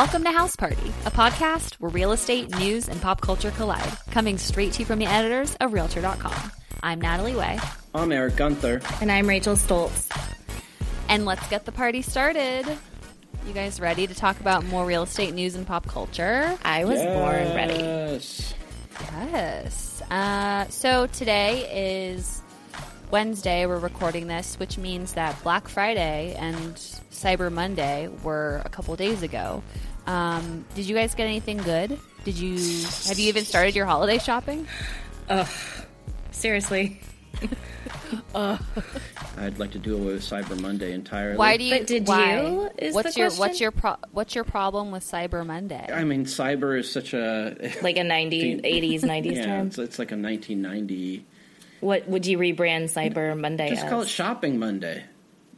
Welcome to House Party, a podcast where real estate, news, and pop culture collide, coming straight to you from the editors of Realtor.com. I'm Natalie Way. I'm Eric Gunther. And I'm Rachel Stoltz. And let's get the party started. You guys ready to talk about more real estate news and pop culture? I was yes. born ready. Yes. Uh, so today is Wednesday. We're recording this, which means that Black Friday and Cyber Monday were a couple days ago. Um, did you guys get anything good? Did you have you even started your holiday shopping? Ugh. Seriously. I'd like to do away with Cyber Monday entirely. Why do you? But did why? you, is what's the your question? what's your pro, what's your problem with Cyber Monday? I mean, cyber is such a Like a 90s, 80s, 90s yeah, term? it's, it's like a 1990. What would you rebrand Cyber Monday as? Just as? call it Shopping Monday.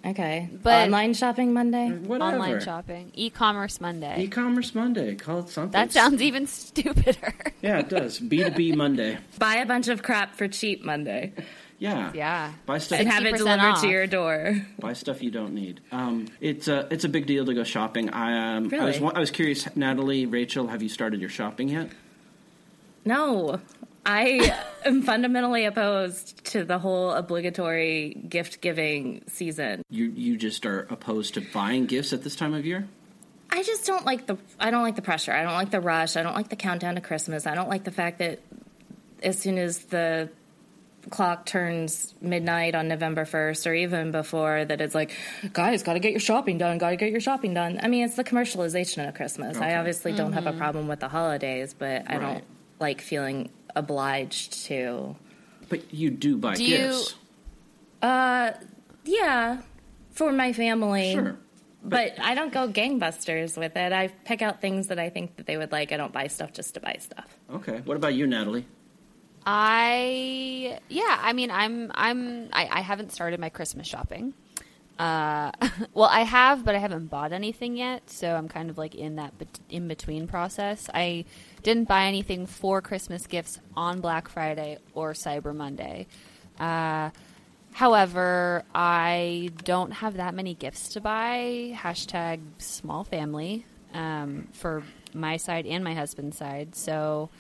Okay. But- Online shopping Monday? Whatever. Online shopping, e-commerce Monday. E-commerce Monday. Call it something. that sounds even stupider. Yeah, it does. B2B Monday. Buy a bunch of crap for cheap Monday Yeah. yeah. Buy stuff. and have it delivered off. to your door. Buy stuff you don't need. Um, it's a it's a big deal to go shopping. I um, I was I was curious, Natalie, Rachel, have you started your shopping yet? No. I am fundamentally opposed to the whole obligatory gift giving season. You you just are opposed to buying gifts at this time of year? I just don't like the I don't like the pressure. I don't like the rush. I don't like the countdown to Christmas. I don't like the fact that as soon as the clock turns midnight on November 1st or even before that it's like guys got to get your shopping done, got to get your shopping done. I mean, it's the commercialization of Christmas. Okay. I obviously don't have a mm-hmm. problem with the holidays, but I Right. don't like feeling obliged to But you do buy Do you- gifts. Uh, yeah, for my family. Sure. But I don't go gangbusters with it. I pick out things that I think that they would like. I don't buy stuff just to buy stuff. Okay. What about you, Natalie? I yeah, I mean, I'm I'm I, I haven't started my Christmas shopping. Uh, well, I have, but I haven't bought anything yet, so I'm kind of like in that bet- in between process. I didn't buy anything for Christmas gifts on Black Friday or Cyber Monday. Uh, however, I don't have that many gifts to buy. Hashtag small family um, for my side and my husband's side. So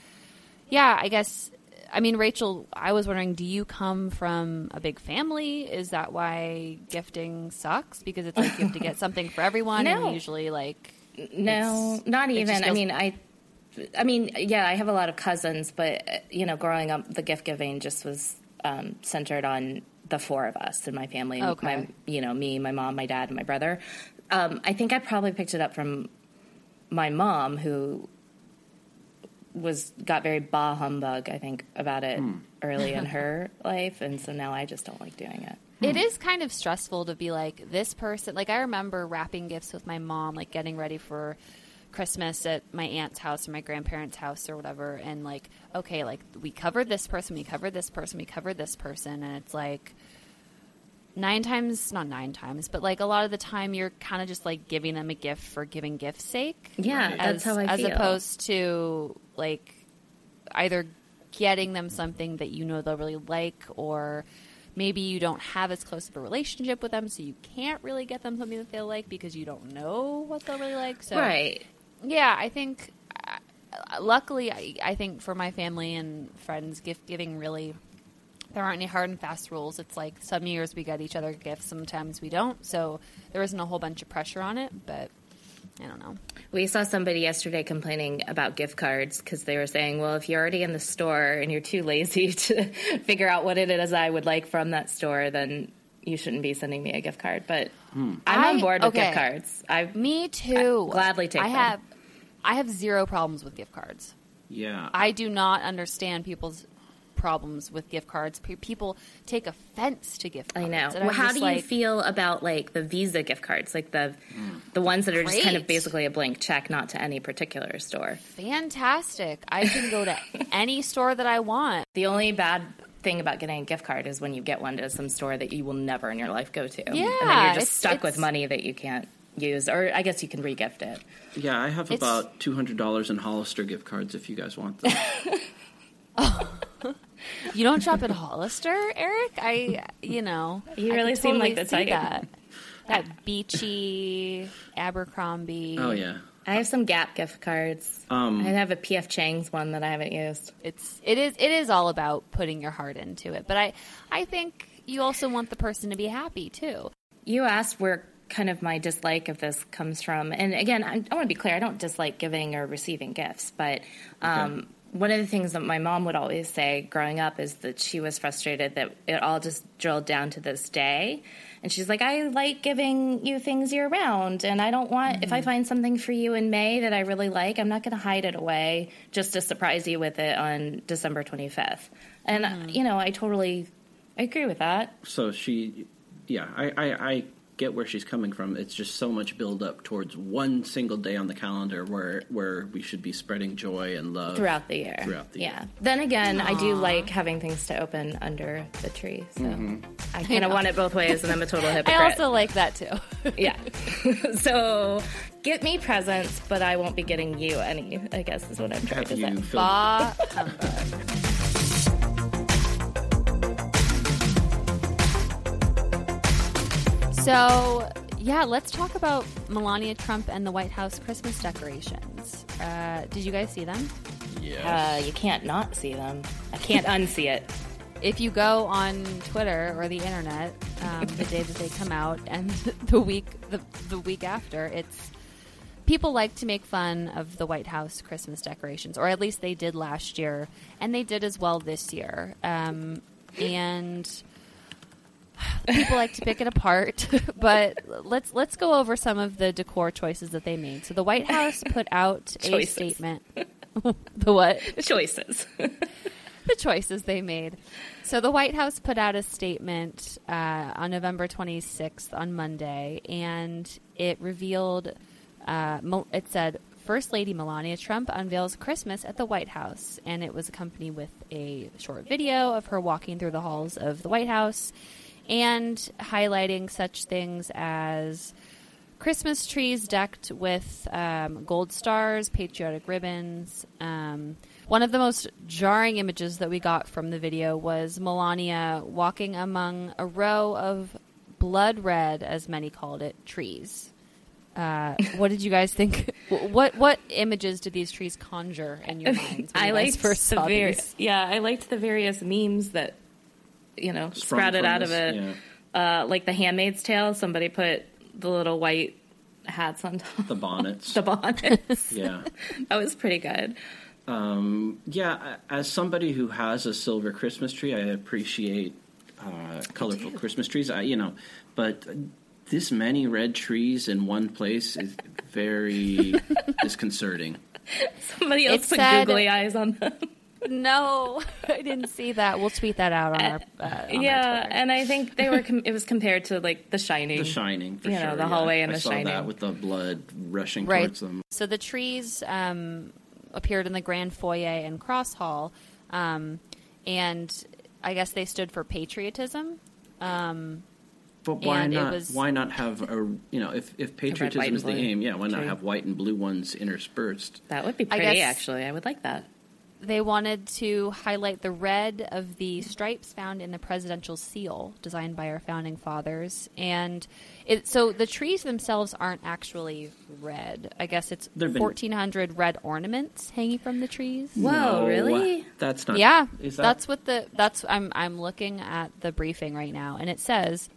yeah, I guess. I mean, Rachel, I was wondering, do you come from a big family? Is that why gifting sucks? Because it's like you have to get something for everyone, No. and usually, like, No, not even. just I mean, I, I mean, yeah, I have a lot of cousins, but uh, you know, growing up, the gift giving just was um, centered on the four of us in my family. Okay. My, you know, me, my mom, my dad, and my brother. Um, I think I probably picked it up from my mom, who was got very bah humbug. I think about it hmm. early in her life, and so now I just don't like doing it. it hmm. is kind of stressful to be like this person. Like, I remember wrapping gifts with my mom, like getting ready for Christmas at my aunt's house or my grandparents' house or whatever, and like, okay, like we covered this person, we covered this person, we covered this person, and it's like nine times, not nine times, but like a lot of the time, you're kind of just like giving them a gift for giving gift's sake. Yeah, Right. that's as, how I as feel. opposed to like either getting them something that you know they'll really like or maybe you don't have as close of a relationship with them so you can't really get them something that they'll like because you don't know what they'll really like so right. yeah i think uh, luckily I, I think for my family and friends gift giving really there aren't any hard and fast rules it's like some years we get each other gifts sometimes we don't so there isn't a whole bunch of pressure on it but i don't know We saw somebody yesterday complaining about gift cards because they were saying, well, if you're already in the store and you're too lazy to figure out what it is I would like from that store, then you shouldn't be sending me a gift card. But hmm. I'm I- on board with okay. gift cards. I Me too. I gladly take I them. have, I have zero problems with gift cards. Yeah. I do not understand people's problems with gift cards. Pe- People take offense to gift I cards. know. Well, I'm how just do you like, feel about like the Visa gift cards, like the the mm. ones that are just kind of basically a blank check, not to any particular store? Fantastic! I can go to any store that I want. The only bad thing about getting a gift card is when you get one to some store that you will never in your life go to. Yeah, and then you're just it's- stuck with money that you can't use, or I guess you can regift it. Yeah, I have It's- about two hundred dollars in Hollister gift cards if you guys want them. Oh. You don't shop at Hollister, Eric? I, you know, You really could seem totally like the see type. that. That beachy Abercrombie. oh yeah, I have some Gap gift cards. Um, I have a PF Chang's one that I haven't used. It's it is it is all about putting your heart into it. But I I think you also want the person to be happy too. You asked where kind of my dislike of this comes from, and again, I, I want to be clear. I don't dislike giving or receiving gifts, but um, Okay. One of the things that my mom would always say growing up is that she was frustrated that it all just drilled down to this day. And she's like, I like giving you things year round, and I don't want, if I mm-hmm. find something for you in May that I really like, I'm not going to hide it away just to surprise you with it on December 25th. And, mm-hmm. you know, I totally I agree with that. so she, yeah, I, I, I get where she's coming from. It's just so much build up towards one single day on the calendar where where we should be spreading joy and love throughout the year. Throughout the yeah. year. Then again, I do like having things to open under the tree. So Mm-hmm. I kind of want it both ways, and I'm a total hypocrite. I also like that too. yeah. so get me presents, but I won't be getting you any. I guess is what I'm trying Have to you say. filled, bah So, yeah, let's talk about Melania Trump and the White House Christmas decorations. Uh, did you guys see them? Uh, you can't not see them. I can't unsee it. If you go on Twitter or the internet, um, the day that they come out and the week the, the week after, it's people like to make fun of the White House Christmas decorations, or at least they did last year, and they did as well this year. Um, and people like to pick it apart, but let's let's go over some of the decor choices that they made. So the White House put out a statement. the what? The choices. the choices they made. So the White House put out a statement uh, on November 26th on Monday, and it revealed. Uh, it said, First Lady Melania Trump unveils Christmas at the White House, and it was accompanied with a short video of her walking through the halls of the White House and highlighting such things as Christmas trees decked with um, gold stars, patriotic ribbons. Um, one of the most jarring images that we got from the video was Melania walking among a row of blood red, as many called it, trees. Uh, what did you guys think? What what images did these trees conjure in your minds? When I liked first the saw various. these? Yeah, I liked the various memes that you know Sprung sprouted from out of this, it. Uh, like the Handmaid's Tale, somebody put the little white hats on top. the bonnets. the bonnets. yeah. that was pretty good. Um, yeah, as somebody who has a silver Christmas tree, I appreciate uh, colorful Christmas trees. I, you know, but this many red trees in one place is very disconcerting. Somebody else It put said- googly eyes on them. No, I didn't see that. We'll tweet that out on our uh, on yeah, Twitter. and I think they were. Com- it was compared to like The Shining. The Shining, for You know, the yeah. hallway and I The saw Shining. that with the blood rushing right. towards them. So the trees um, appeared in the grand foyer and cross hall, um, and I guess they stood for patriotism. Um, But why And not? was- Why not have a you know if if white, patriotism is the aim, yeah, why not have white and blue ones interspersed? That would be I pretty. guess- actually, I would like that. They wanted to highlight the red of the stripes found in the presidential seal, designed by our founding fathers, and it. So the trees themselves aren't actually red. I guess it's There've been- fourteen hundred red ornaments hanging from the trees. Whoa, No, really? That's not. Yeah, that, that's what the that's I'm I'm looking at the briefing right now, and it says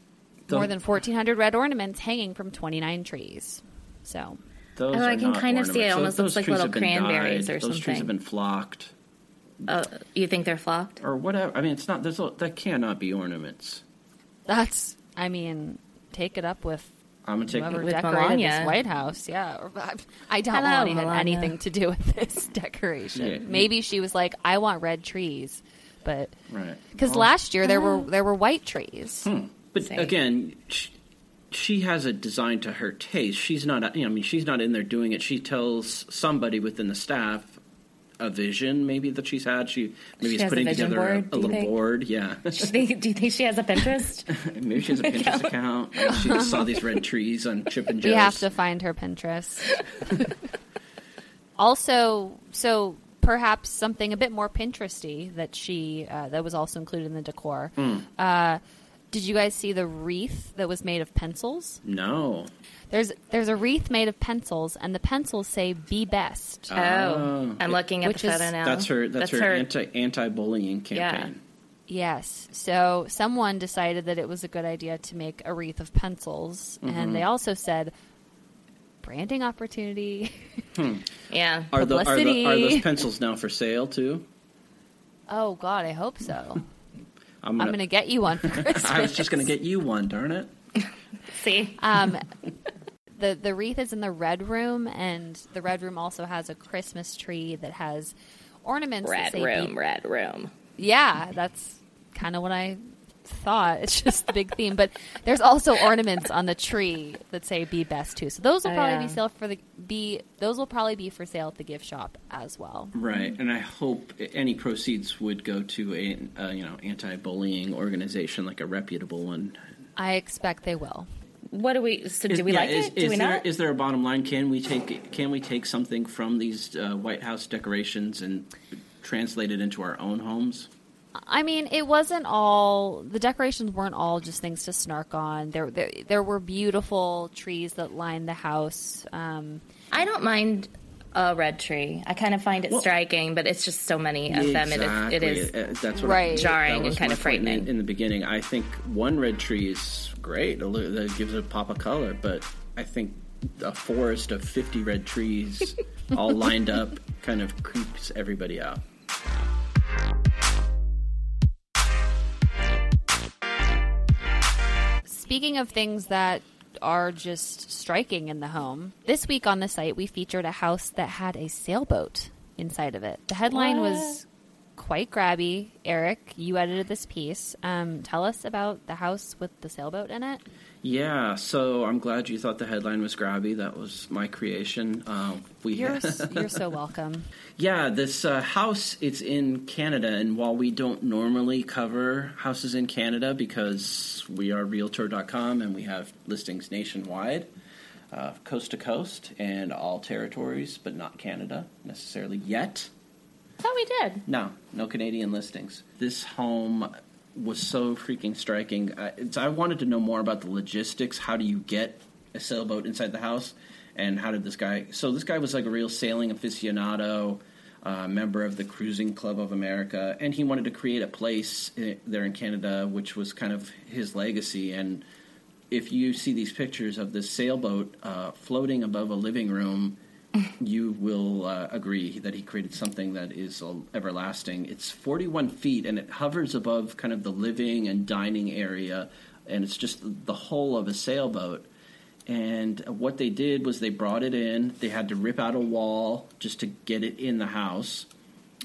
The- more than 1,400 red ornaments hanging from 29 trees. So Those Oh, I can not kind of see it. ornaments. Almost Those- looks like little cranberries dyed. or Those trees have been flocked Oh, you think they're flocked? or whatever. I mean, it's not. There's a, that cannot be ornaments. that's I mean, take it up with I'm gonna take. whoever With decorated Melania. this White House. Yeah, Or- I- I doubt Hello, Melania had Melania. anything to do with this decoration. Yeah. Maybe she was like, I want red trees, but Right. because Well, last year there were there were white trees. Hmm. But Same. again, she, she has a design to her taste. She's not. You know, I mean, she's not in there doing it. She tells somebody within the staff a vision, maybe that she's had. She maybe She is has a putting together board, a, a little think? board. Yeah. Do you think- do you think she has a Pinterest? maybe she has a Pinterest account. She just saw these red trees on Chip and Jo's. We have to find her Pinterest. also, so perhaps something a bit more Pinteresty that she uh, that was also included in the decor. Hmm. Uh, Did you guys see the wreath that was made of pencils? No. There's there's a wreath made of pencils, and the pencils say "Be best." Oh, Oh. I'm looking at Which the is- photo now. That's her. That's, her, anti anti bullying campaign. Yes. So someone decided that it was a good idea to make a wreath of pencils, Mm-hmm. and they also said branding opportunity. Yeah. Are the, are the are those pencils now for sale too? oh God, I hope so. I'm I'm gonna. gonna get you one for Christmas. I was just gonna get you one. Darn it. See? Um, the the wreath is in the red room, and the red room also has a Christmas tree that has ornaments. that Red say room, Be- red room. Yeah, that's kind of what I thought. It's just the big theme, but there's also ornaments on the tree that say "Be Best" too. So those will Oh, probably yeah. be sale for the be. Those will probably be for sale at the gift shop as well. Right, and I hope any proceeds would go to a uh, you know anti bullying organization like a reputable one. I expect they will. What do we? So Is- do we yeah, like is, it? Do is we there not? is there a bottom line? Can we take can we take something from these uh, White House decorations and translate it into our own homes? I mean, it wasn't all the decorations weren't all just things to snark on. There, there, there were beautiful trees that lined the house. Um, I don't mind a red tree. I kind of find it Well- striking, but it's just so many of them. It is, it is Uh, that's what Right. I, Jarring that and kind of point in- frightening. In, the beginning, I think one red tree is great. It That gives it a pop of color, but I think a forest of fifty red trees all lined up kind of creeps everybody out. Speaking of things that are just striking in the home, this week on the site we featured a house that had a sailboat inside of it. The headline was quite grabby. Eric, you edited this piece. Um, tell us about the house with the sailboat in it. Yeah, so I'm glad you thought the headline was grabby. That was my creation. Uh, we You're you're so welcome. Yeah, this uh, house it's in Canada, and while we don't normally cover houses in Canada because we are Realtor.com and we have listings nationwide, uh, coast to coast, and all territories, but not Canada necessarily yet. I thought we did. No, no Canadian listings. This home was so freaking striking. I, I wanted to know more about the logistics. How do you get a sailboat inside the house? And how did this guy? So this guy was like a real sailing aficionado, uh, member of the Cruising Club of America, and he wanted to create a place i there in Canada, which was kind of his legacy. And if you see these pictures of this sailboat uh, floating above a living room, you will uh, agree that he created something that is everlasting. It's 41 feet and it hovers above kind of the living and dining area, and it's just the whole of a sailboat. And what they did was they brought it in. They had to rip out a wall just to get it in the house.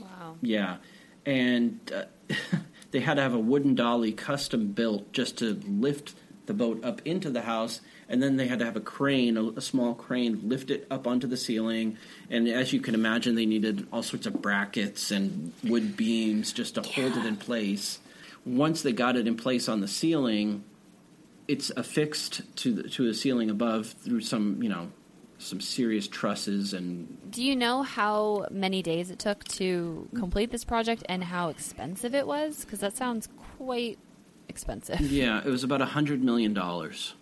Wow. Yeah, and uh, they had to have a wooden dolly custom built just to lift the boat up into the house, and then they had to have a crane, a, a small crane, lift it up onto the ceiling. And as you can imagine, they needed all sorts of brackets and wood beams just to hold it in place. Once they got it in place on the ceiling, it's affixed to the, to the ceiling above through some, you know, some serious trusses and Do you know how many days it took to complete this project and how expensive it was? Because that sounds quite expensive. yeah, it was about a hundred million dollars.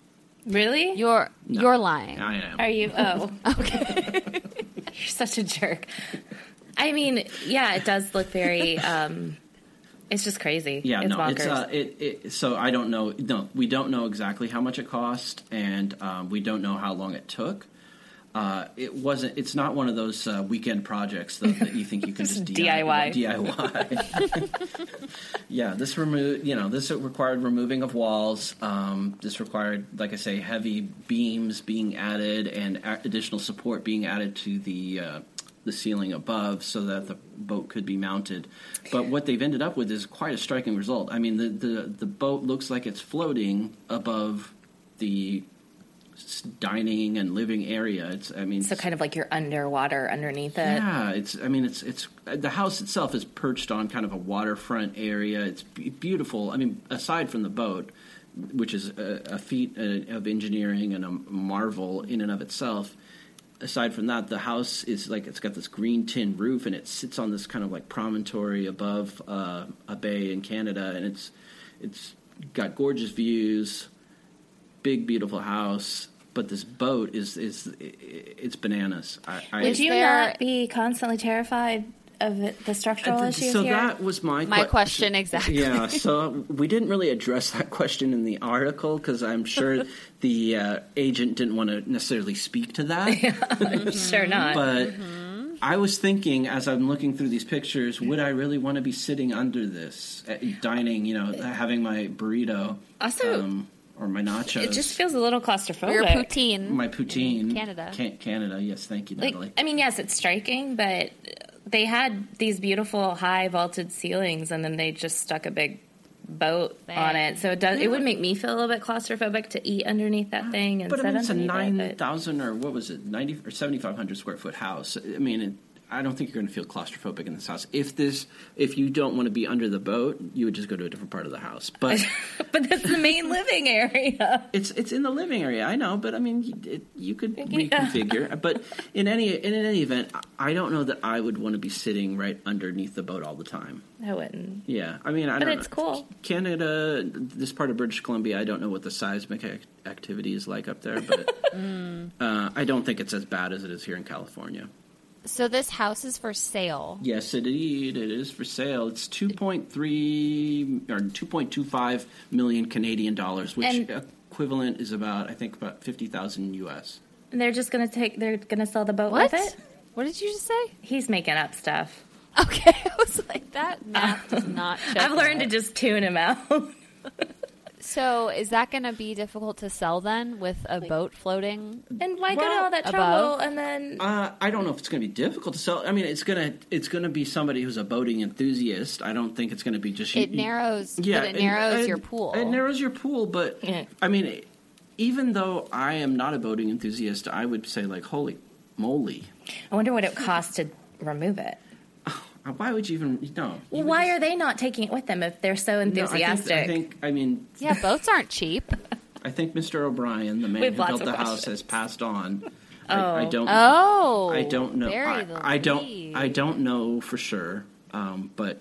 Really? You're No. you're lying. I am. Are you? Oh, okay. You're such a jerk. I mean, yeah, it does look very. um It's just crazy. Yeah, it's no, bonkers. it's uh, it, it. So I don't know. No, we don't know exactly how much it cost, and um, we don't know how long it took. Uh, it wasn't. It's not one of those uh, weekend projects though, that you think you can just DIY. DIY. yeah, this remove. You know, this required removing of walls. Um, this required, like I say, heavy beams being added and a- additional support being added to the. Uh, the ceiling above so that the boat could be mounted. But what they've ended up with is quite a striking result. I mean, the, the, the boat looks like it's floating above the dining and living area. It's, I mean, so kind of like you're underwater underneath it. yeah, it's. I mean, it's. It's the house itself is perched on kind of a waterfront area. It's beautiful. I mean, aside from the boat, which is a, a feat uh, of engineering and a marvel in and of itself. Aside from that, the house is like it's got this green tin roof and it sits on this kind of like promontory above uh, a bay in Canada, and it's it's got gorgeous views, big beautiful house, but this boat is is it's bananas. I, I, Would you there- not be constantly terrified of it- the structural issues so here? that was my My que- question exactly. Yeah, so we didn't really address that question in the article because I'm sure the uh, agent didn't want to necessarily speak to that. sure not. But Mm-hmm. I was thinking as I'm looking through these pictures, would I really want to be sitting under this, uh, dining, you know, having my burrito Also, um, or my nachos? it just feels a little claustrophobic. Your poutine. my poutine. Canada. Can- Canada, yes, thank you, Like, I mean, yes, it's striking, but they had these beautiful high vaulted ceilings, and then they just stuck a big boat Thing. on it. So it does. It would make me feel a little bit claustrophobic to eat underneath that thing and But I mean, it's a underneath nine it. but- thousand or what was it, ninety or seventy five hundred square foot house. I mean, it, I don't think you're going to feel claustrophobic in this house. If this, if you don't want to be under the boat, you would just go to a different part of the house. But but that's the main living area. it's it's in the living area. I know, but I mean, you- it, you could Yeah. reconfigure. but in any in any event, I don't know that I would want to be sitting right underneath the boat all the time. I wouldn't. Yeah, I mean, I But don't. But it's know. cool. Canada, this part of British Columbia, I don't know what the seismic ac- activity is like up there, but uh, I don't think it's as bad as it is here in California. So this house is for sale. Yes, indeed, it is for sale. It's two point three or two point two five million Canadian dollars, which And- equivalent is about I think about fifty thousand US. And they're just gonna take. They're gonna sell the boat What? with it. What did you just say? He's making up stuff. Okay, I was like that math does not. Check I've learned to just tune him out. So is that going to be difficult to sell then with a boat floating? and why go to all that above? trouble and then Uh, I don't know if it's going to be difficult to sell. I mean, it's gonna it's going to be somebody who's a boating enthusiast. I don't think it's going to be just It narrows. Yeah, but it and- narrows and your pool. It narrows your pool, but Yeah. I mean, even though I am not a boating enthusiast, I would say like, holy moly, I wonder what it costs to remove it. Why would you even no? Well, why are they not taking it with them if they're so enthusiastic? No, I think, enthusiastic? I think I mean yeah, boats aren't cheap. I think Mr. O'Brien, the man who built of the house, has passed on. I, I Oh. don't. Oh, I don't know. bury I, the I don't. lead. I don't know for sure, um, but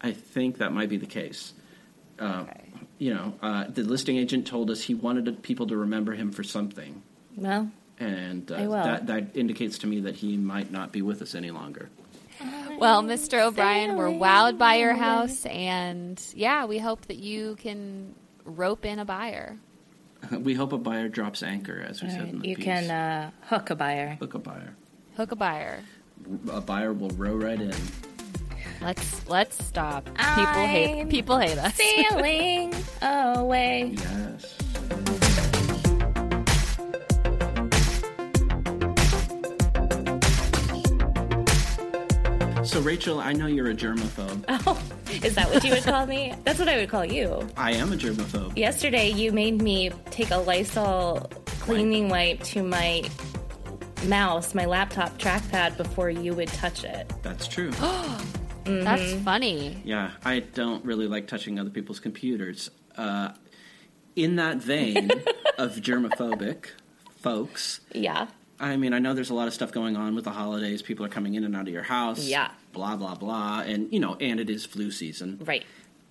I think that might be the case. Uh, Okay. You know, uh, the listing agent told us he wanted people to remember him for something, well, and uh, I will. that that indicates to me that he might not be with us any longer. Well, Mr. O'Brien, we're Sailing wowed by your house, and yeah, we hope that you can rope in a buyer. we hope a buyer drops anchor, as we all said right, in the you piece. can uh, hook a buyer. Hook a buyer. Hook a buyer. A buyer will row right in. Let's let's stop. People hate I'm people hate us. Sailing away. Yes. So, Rachel, I know you're a germaphobe. Oh, is that what you would call me? That's what I would call you. I am a germaphobe. Yesterday, you made me take a Lysol cleaning wipe to my mouse, my laptop trackpad, before you would touch it. That's true. That's funny. yeah, I don't really like touching other people's computers. Uh, in that vein of germophobic folks, Yeah. I mean, I know there's a lot of stuff going on with the holidays. People are coming in and out of your house. Yeah. Blah, blah, blah. And, you know, and it is flu season. Right.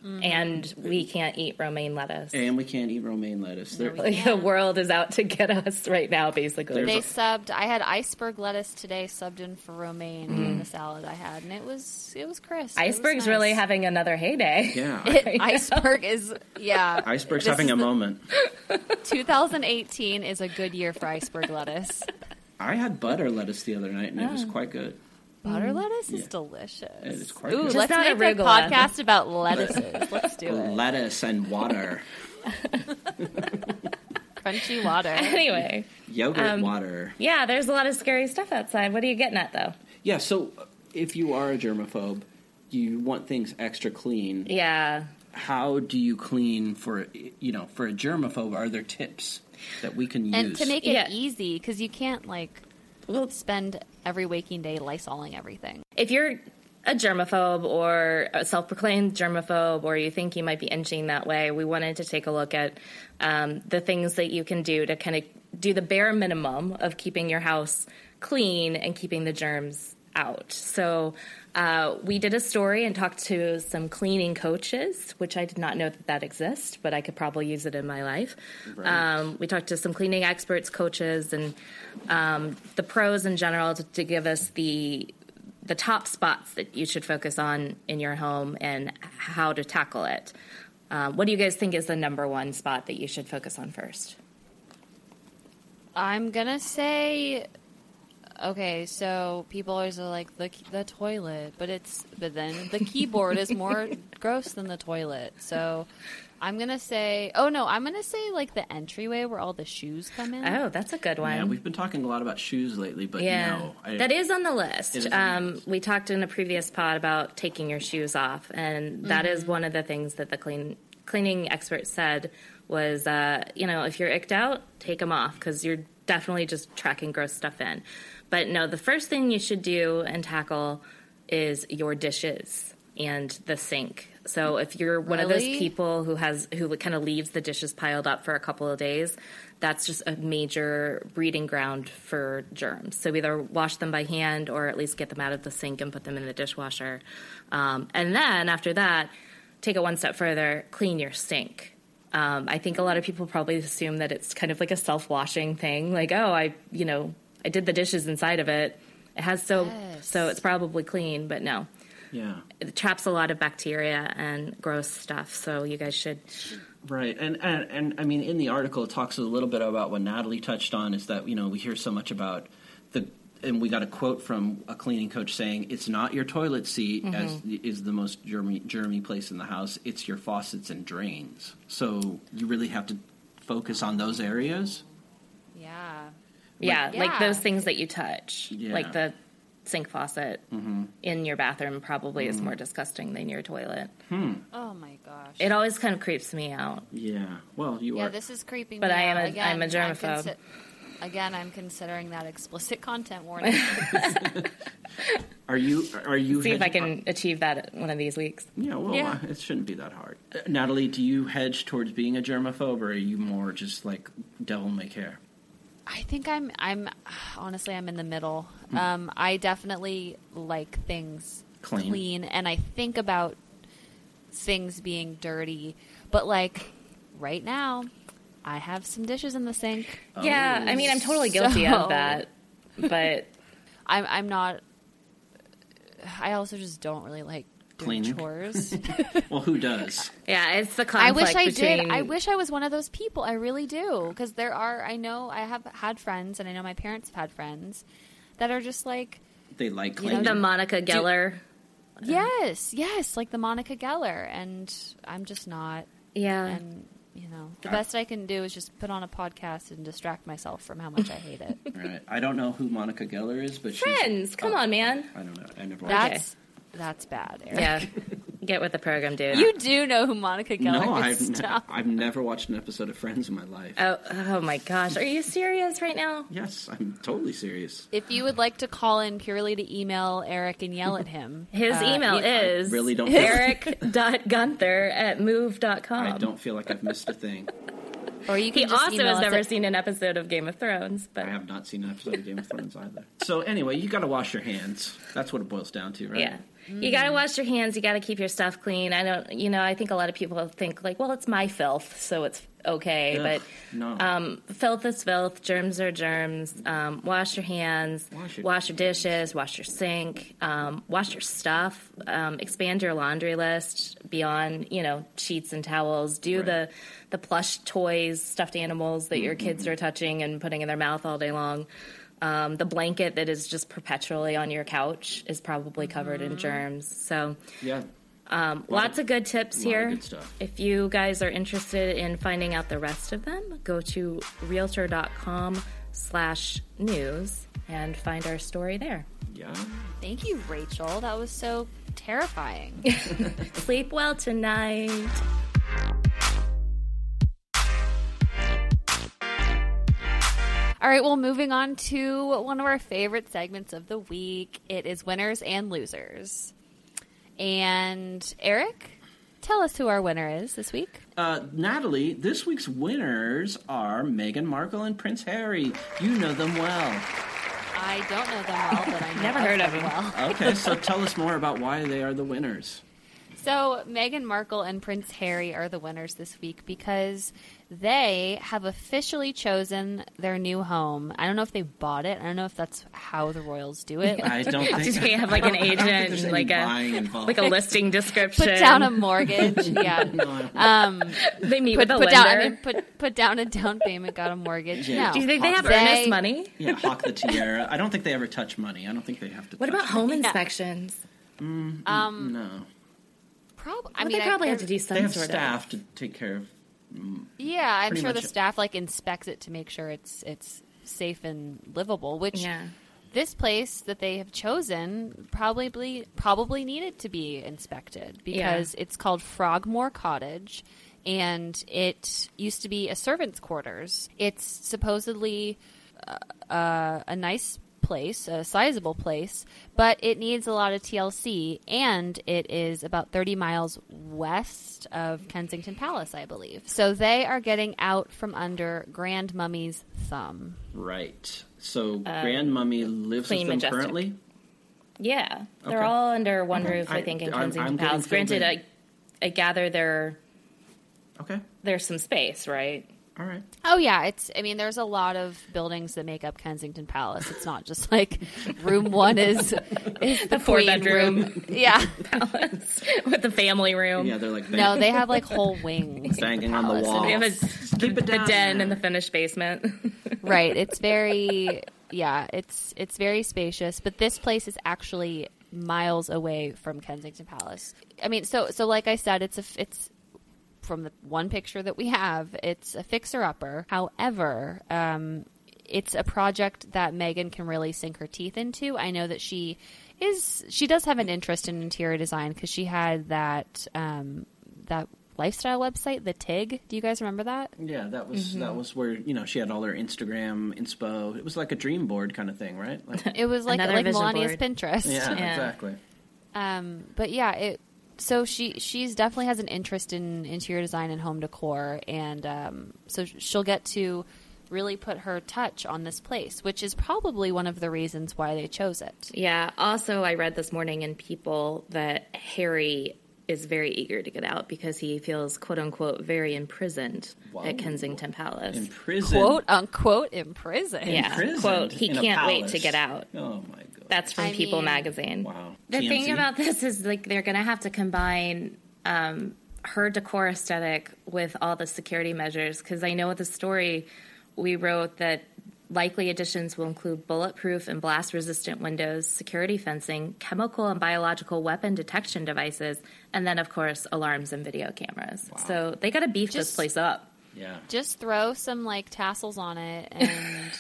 Mm-hmm. And we can't eat romaine lettuce. And we can't eat romaine lettuce. There, Like, the world is out to get us right now, basically. They subbed. I had iceberg lettuce today, subbed in for romaine in mm. the salad I had, and it was it was crisp. It was Iceberg's nice. really having another heyday. yeah. It, iceberg is yeah. Iceberg's This having a the- moment. 2018 is a good year for iceberg lettuce. I had butter lettuce the other night, and it Oh. was quite good. Butter lettuce is Yeah. delicious. It is quite Ooh, good. Just let's not make a arugula. podcast about lettuces. Let's do it. Lettuce and water, Crunchy water. Anyway, yogurt Um, water. yeah, there's a lot of scary stuff outside. What are you getting at, though? Yeah. So, uh, if you are a germaphobe, you want things extra clean. Yeah. How do you clean for you know for a germaphobe? Are there tips that we can use? And to make it Yeah. easy, because you can't like Well, spend every waking day lysoling everything. if you're a germaphobe or a self-proclaimed germaphobe or you think you might be inching that way we wanted to take a look at um, the things that you can do to kind of do the bare minimum of keeping your house clean and keeping the germs out. So uh, we did a story and talked to some cleaning coaches, which I did not know that that exists, but I could probably use it in my life. Right. Um, we talked to some cleaning experts, coaches, and um, the pros in general to, to give us the the top spots that you should focus on in your home and how to tackle it. Um, what do you guys think is the number one spot that you should focus on first? I'm gonna say, okay. So people always are like the the toilet, but it's but then the keyboard is more gross than the toilet. So I'm gonna say, oh no, I'm gonna say like the entryway where all the shoes come in. Oh, that's a good one. Yeah, we've been talking a lot about shoes lately, but Yeah, no, I, that is on the list. It is on the Um, we talked in a previous pod about taking your shoes off, and that is one of the things that the clean cleaning expert said was, uh, you know, if you're icked out, take them off because you're definitely just tracking gross stuff in. But no, the first thing you should do and tackle is your dishes and the sink. So if you're one of those people who has who kind of leaves the dishes piled up for a couple of days, that's just a major breeding ground for germs. So either wash them by hand or at least get them out of the sink and put them in the dishwasher. Um, and then after that, take it one step further, clean your sink. Um, I think a lot of people probably assume that it's kind of like a self-washing thing, like oh, I you know I did the dishes inside of it. It has soap, Yes. so it's probably clean, but no yeah, it traps a lot of bacteria and gross stuff. So you guys should. right. And, and and I mean, in the article, it talks a little bit about what Natalie touched on is that you know we hear so much about the. And we got a quote from a cleaning coach saying, "It's not your toilet seat as mm-hmm. is the most germy, germy place in the house. It's your faucets and drains. So you really have to focus on those areas. Yeah. Yeah, like those things that you touch, Yeah. like the sink faucet in your bathroom, probably is more disgusting than your toilet. Oh my gosh. It always kind of creeps me out. Yeah. Well, you yeah, are. this is creeping But me I am out. a- Again, I'm a germaphobe. consi- again, I'm considering that explicit content warning. Are you? Are you? See if I hedging- can achieve that one of these weeks. Yeah, well, Yeah. uh, it shouldn't be that hard. Uh, Natalie, do you hedge towards being a germaphobe, or are you more just like devil may care? I think I'm. I'm honestly, I'm in the middle. Hmm. Um, I definitely like things Clean. and I think about things being dirty. But like right now, I have some dishes in the sink. Yeah, I mean, I'm totally guilty So- of that, but I'm. I'm not. I also just don't really like doing Cleaning? chores. Well, who does? yeah, it's the I wish I between. did. I wish I was one of those people. I really do. Because there are, I know I have had friends, and I know my parents have had friends that are just like, They like You know, the Monica Geller. yes, yes, like the Monica Geller. And I'm just not. Yeah, And, you know, the best I can do is just put on a podcast and distract myself from how much I hate it. right. I don't know who Monica Geller is, but friends. She's, Come oh, on, man. I don't know. I never. watched That's, that's bad, Eric. Yeah, get with the program, dude. You do know who Monica it. Geller No, is. I've, ne- Stop. I've never watched an episode of Friends in my life. Oh, oh my gosh. Are you serious right now? yes, I'm totally serious. If you would like to call in purely to email Eric and yell at him, His uh, email you- is really don't- eric.gunther at move.com. I don't feel like I've missed a thing. Or you can He also has never at- seen an episode of Game of Thrones, but I have not seen an episode of Game of Thrones either. So anyway, you got to wash your hands. That's what it boils down to, right? yeah. You got to wash your hands. You got to keep your stuff clean. I don't, you know, I think a lot of people think like, well, it's my filth, so it's okay. Ugh, but no. um, filth is filth. Germs are germs. Um, wash your hands. Wash your- wash your dishes. Wash your sink. Um, wash your stuff. Um, expand your laundry list beyond, you know, sheets and towels. Do Right. the the plush toys, stuffed animals that your Mm-hmm. kids are touching and putting in their mouth all day long. Um, the blanket that is just perpetually on your couch is probably covered in germs. So, yeah. um, Lot lots of- of good tips lot of here. good stuff. If you guys are interested in finding out the rest of them, go to realtor.com slash news and find our story there. Yeah. Thank you, Rachel. That was so terrifying. Sleep well tonight. All right, well, moving on to one of our favorite segments of the week. It is winners and losers. And Eric, tell us who our winner is this week. Uh, Natalie, this week's winners are Meghan Markle and Prince Harry. You know them well. I don't know them well, but I know Never heard of them them. well. Okay, so tell us more about why they are the winners. So Meghan Markle and Prince Harry are the winners this week because they have officially chosen their new home. I don't know if they bought it. I don't know if that's how the royals do it. Like, I don't Do think they have like an I don't think there's agent, like a involved. like a listing description? put down a mortgage. yeah. Um, They meet put, with a put lender. down. I mean, put put down a down payment. Got a mortgage. Yeah. No. Do you think they have They- earnest money? Yeah, hawk the tiara. I don't think they ever touch money. I don't think they have to. What touch about home Yeah. inspections? Um, No, prob- I Well, mean, they I- probably have to do some they have sort staff to take care of. Yeah, I'm sure the much- staff like inspects it to make sure it's it's safe and livable. Which. Yeah. this place that they have chosen probably probably needed to be inspected because it's called Frogmore Cottage and it used to be a servant's quarters. It's supposedly uh, uh, a nice place, a sizable place, but it needs a lot of TLC and it is about 30 miles west of Kensington Palace, I believe. So they are getting out from under Grand Mummy's thumb. Right. So uh, Grand Mummy lives with Clean them Majestic. currently. Yeah, they're Okay. all under one Okay. roof. I, I- think in I'm- Kensington I'm Palace. Granted. I, I gather there Okay. there's some space, right? All right. Oh yeah, it's. I mean, there's a lot of buildings that make up Kensington Palace. It's not just like room one is is the, four queen bedroom. room. Yeah, Palace with the family room. Yeah, they're like no, they have like whole wings. in Banging on the wall. They have a, Keep it the den there. in the finished basement. right it's very yeah it's it's very spacious but this place is actually miles away from kensington palace i mean so so like i said it's a f- it's from the one picture that we have it's a fixer upper however um it's a project that Meghan can really sink her teeth into. I know that she is she does have an interest in interior design because she had that um, that lifestyle website, the TIG. Do you guys remember that? Yeah, that was Mm-hmm. that was where you know she had all her Instagram inspo. It was like a dream board kind of thing, right? Like, It was like like Melania's board. Pinterest. yeah, Yeah. exactly. Um, but yeah, it. So she she's definitely has an interest in interior design and home decor, and um, so she'll get to really put her touch on this place, which is probably one of the reasons why they chose it. yeah. Also, I read this morning in People that Harry is very eager to get out because he feels "quote unquote" very imprisoned Whoa. at Kensington Palace. In prison, Quote unquote in prison. Yeah, prison, quote, he can't wait to get out. Oh my god, That's from I People mean- magazine. wow. The TMZ? thing about this is like they're going to have to combine um, her decor aesthetic with all the security measures because I know with the story we wrote that likely additions will include bulletproof and blast resistant windows, security fencing, chemical and biological weapon detection devices, and then of course alarms and video cameras. So they got to beef this place up. Yeah. Just throw some like tassels on it and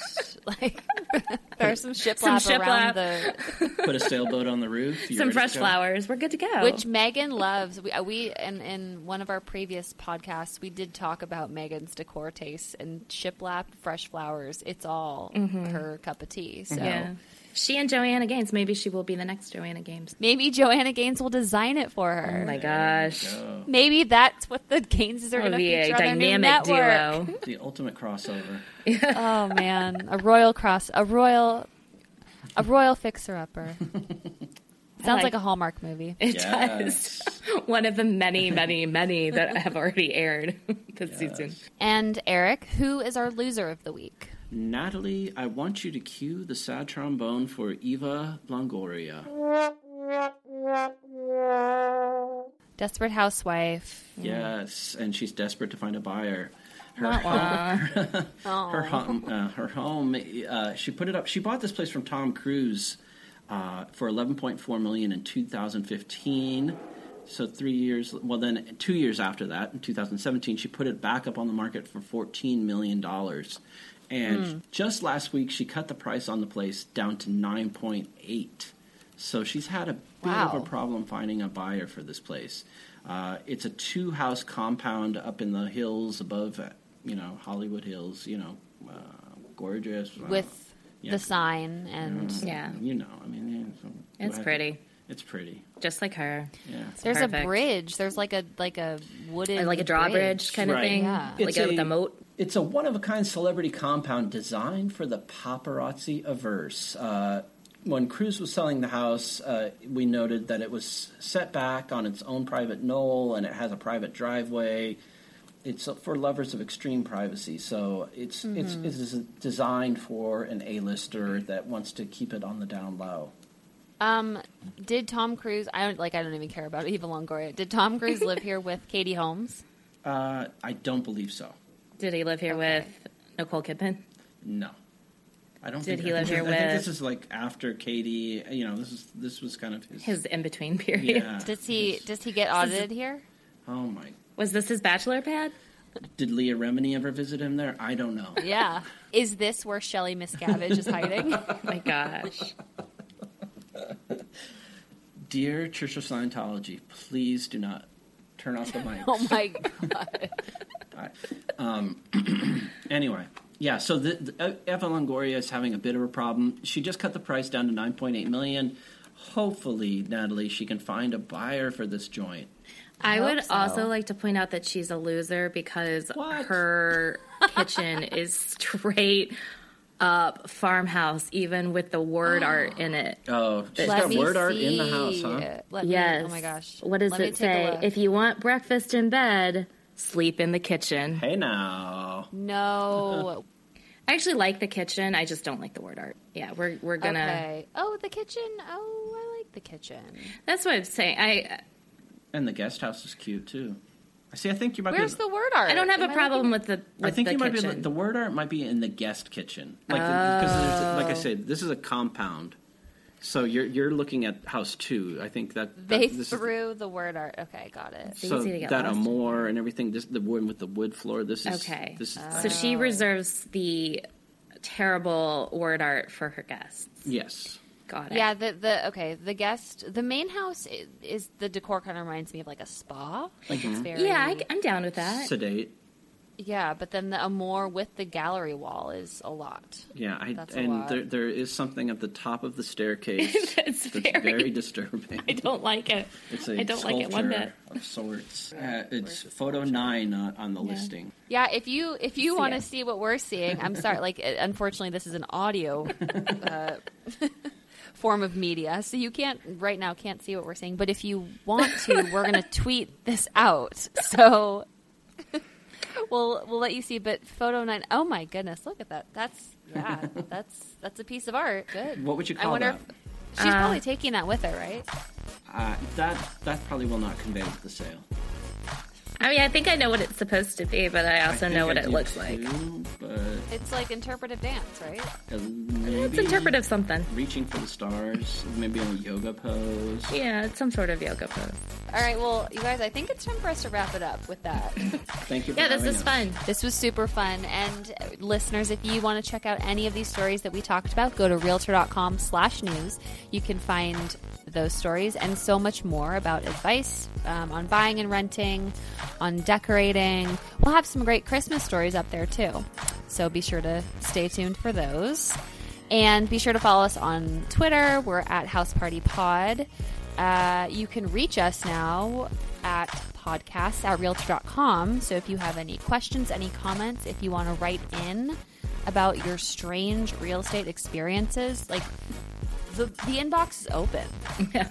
like throw some shiplap Some shiplap. around the Put a sailboat on the roof. Some fresh flowers. We're good to go. Which Meghan loves. We, uh, we in, in one of our previous podcasts, we did talk about Meghan's decor tastes and shiplap, fresh flowers. It's all her cup of tea. So yeah. She and Joanna Gaines. Maybe she will be the next Joanna Gaines. maybe Joanna Gaines will design it for her. Oh my gosh. Go. Maybe that's what the Gaines are That going to be feature a on their new dynamic duo. The ultimate crossover. Oh man, a royal cross, a royal, a royal fixer upper. Sounds like- like a Hallmark movie. It Yes. does. One of the many, many, many that have already aired this season. And Eric, who is our loser of the week? Natalie, I want you to cue the sad trombone for Eva Longoria. Desperate housewife. Yes, and she's desperate to find a buyer. Her home, Oh. her home, uh, her home. Uh, she put it up. She bought this place from Tom Cruise uh, for 11.4 million in 2015. So three years. Well, then two years after that, in 2017, she put it back up on the market for 14 million dollars. And just last week, she cut the price on the place down to 9.8. So she's had a bit of a problem finding a buyer for this place. Uh, it's a two house compound up in the hills above, uh, you know, Hollywood Hills, you know, uh, gorgeous. uh, with yeah. the sign and Yeah. You know, I mean, yeah, so It's pretty. It's pretty. Just like her. Yeah. there's Perfect. a bridge. There's like a like a wooden Like a drawbridge kind of Right. thing. Yeah. Like a, a- with a moat. It's a one of a kind celebrity compound designed for the paparazzi averse. Uh, when Cruise was selling the house, uh, we noted that it was set back on its own private knoll and it has a private driveway. It's for lovers of extreme privacy, so it's it's, it's designed for an A-lister that wants to keep it on the down low. Um, did Tom Cruise? I don't like. I don't even care about Eva Longoria. Did Tom Cruise live here with Katie Holmes? Uh, I don't believe so. Did he live here Okay. with Nicole Kidman? No, I don't. Did think, he I live think- here I think with- this is like after Katie. You know, this is this was kind of his. His in between period. yeah. Does he? Does he get audited here? Oh my! Was this his bachelor pad? Did Leah Remini ever visit him there? I don't know. Yeah. Is this where Shelley Miscavige is hiding? Oh my gosh. Dear Church of Scientology, please do not turn off the mic. oh my god. Um, anyway, yeah. So the, the, uh, Eva Longoria is having a bit of a problem. She just cut the price down to nine point eight million. Hopefully, Natalie, she can find a buyer for this joint. I hope would so. also like to point out that she's a loser because What? her kitchen is straight up farmhouse, even with the word art in it. Oh, she's Let got me word art in the house, huh? Let me- Yes. oh my gosh. What does Let it say? If you want breakfast in bed, sleep in the kitchen. Hey now. no. I actually like the kitchen. I just don't like the word art. Yeah, we're we're gonna. Okay. Oh, the kitchen. Oh, I like the kitchen. That's what I'm saying. I uh, And the guest house is cute too. I see. I think you might Where's be. the word art? I don't have Am a I problem looking- with the. With I think the you might be. The word art might be in the guest kitchen, like because there's like I oh. said, this is a compound. So you're you're looking at house two. I think that, that They this is- threw the word art. Okay, got it. It's so easy to get that lost. amore and everything. This the one with the wood floor. This is Okay. This is uh, So she reserves the terrible word art for her guests. yes. Got it. Yeah, the the okay, the guest, the main house is, is the decor kind of reminds me of like a spa. Like it's uh-huh. very Yeah, I, I'm down with that. Sedate. Yeah, but then the amore with the gallery wall is a lot. Yeah, I, That's a and lot. there there is something at the top of the staircase That's that's very- very, disturbing. I don't like it. It's a I don't like it one sculpture bit. of sorts. Uh, it's photo nine uh, on the listing. Yeah, if you if you want to see what we're seeing, I'm sorry. Like, uh, unfortunately, this is an audio uh, form of media, so you can't right now can't see what we're seeing. But if you want to, we're going to tweet this out. So we'll we'll let you see. But photo nine, oh my goodness, look at that. That's yeah, that's that's a piece of art. Good. What would you call I wonder that? if she's probably taking that with her, right? Uh, that that probably will not convey with the sale. I mean, I think I know what it's supposed to be, but I also I know what I it do looks like. too, But It's like interpretive dance, right? uh, It's interpretive something. Reaching for the stars, maybe in a yoga pose. Yeah, it's some sort of yoga pose. All right, well, you guys, I think it's time for us to wrap it up with that. Thank you. For Yeah, this was us. fun. This was super fun. And uh, listeners, if you want to check out any of these stories that we talked about, go to realtor.com slash news. You can find those stories and so much more about advice um, on buying and renting, on decorating. We'll have some great Christmas stories up there too. So be sure to stay tuned for those. And be sure to follow us on Twitter. We're at House Party Pod. Uh, you can reach us now at podcasts at realtor.com. So if you have any questions, any comments, if you want to write in about your strange real estate experiences, like the, the inbox is open.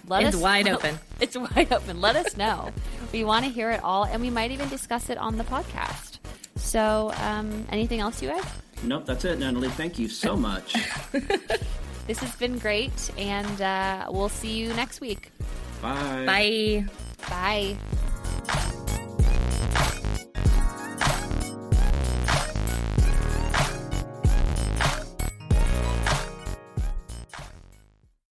Let it's us, wide open. It's wide open. Let us know. we want to hear it all, and we might even discuss it on the podcast. So, um, anything else you guys? Nope, that's it, Natalie. Thank you so much. this has been great, and uh, we'll see you next week. Bye. Bye. Bye.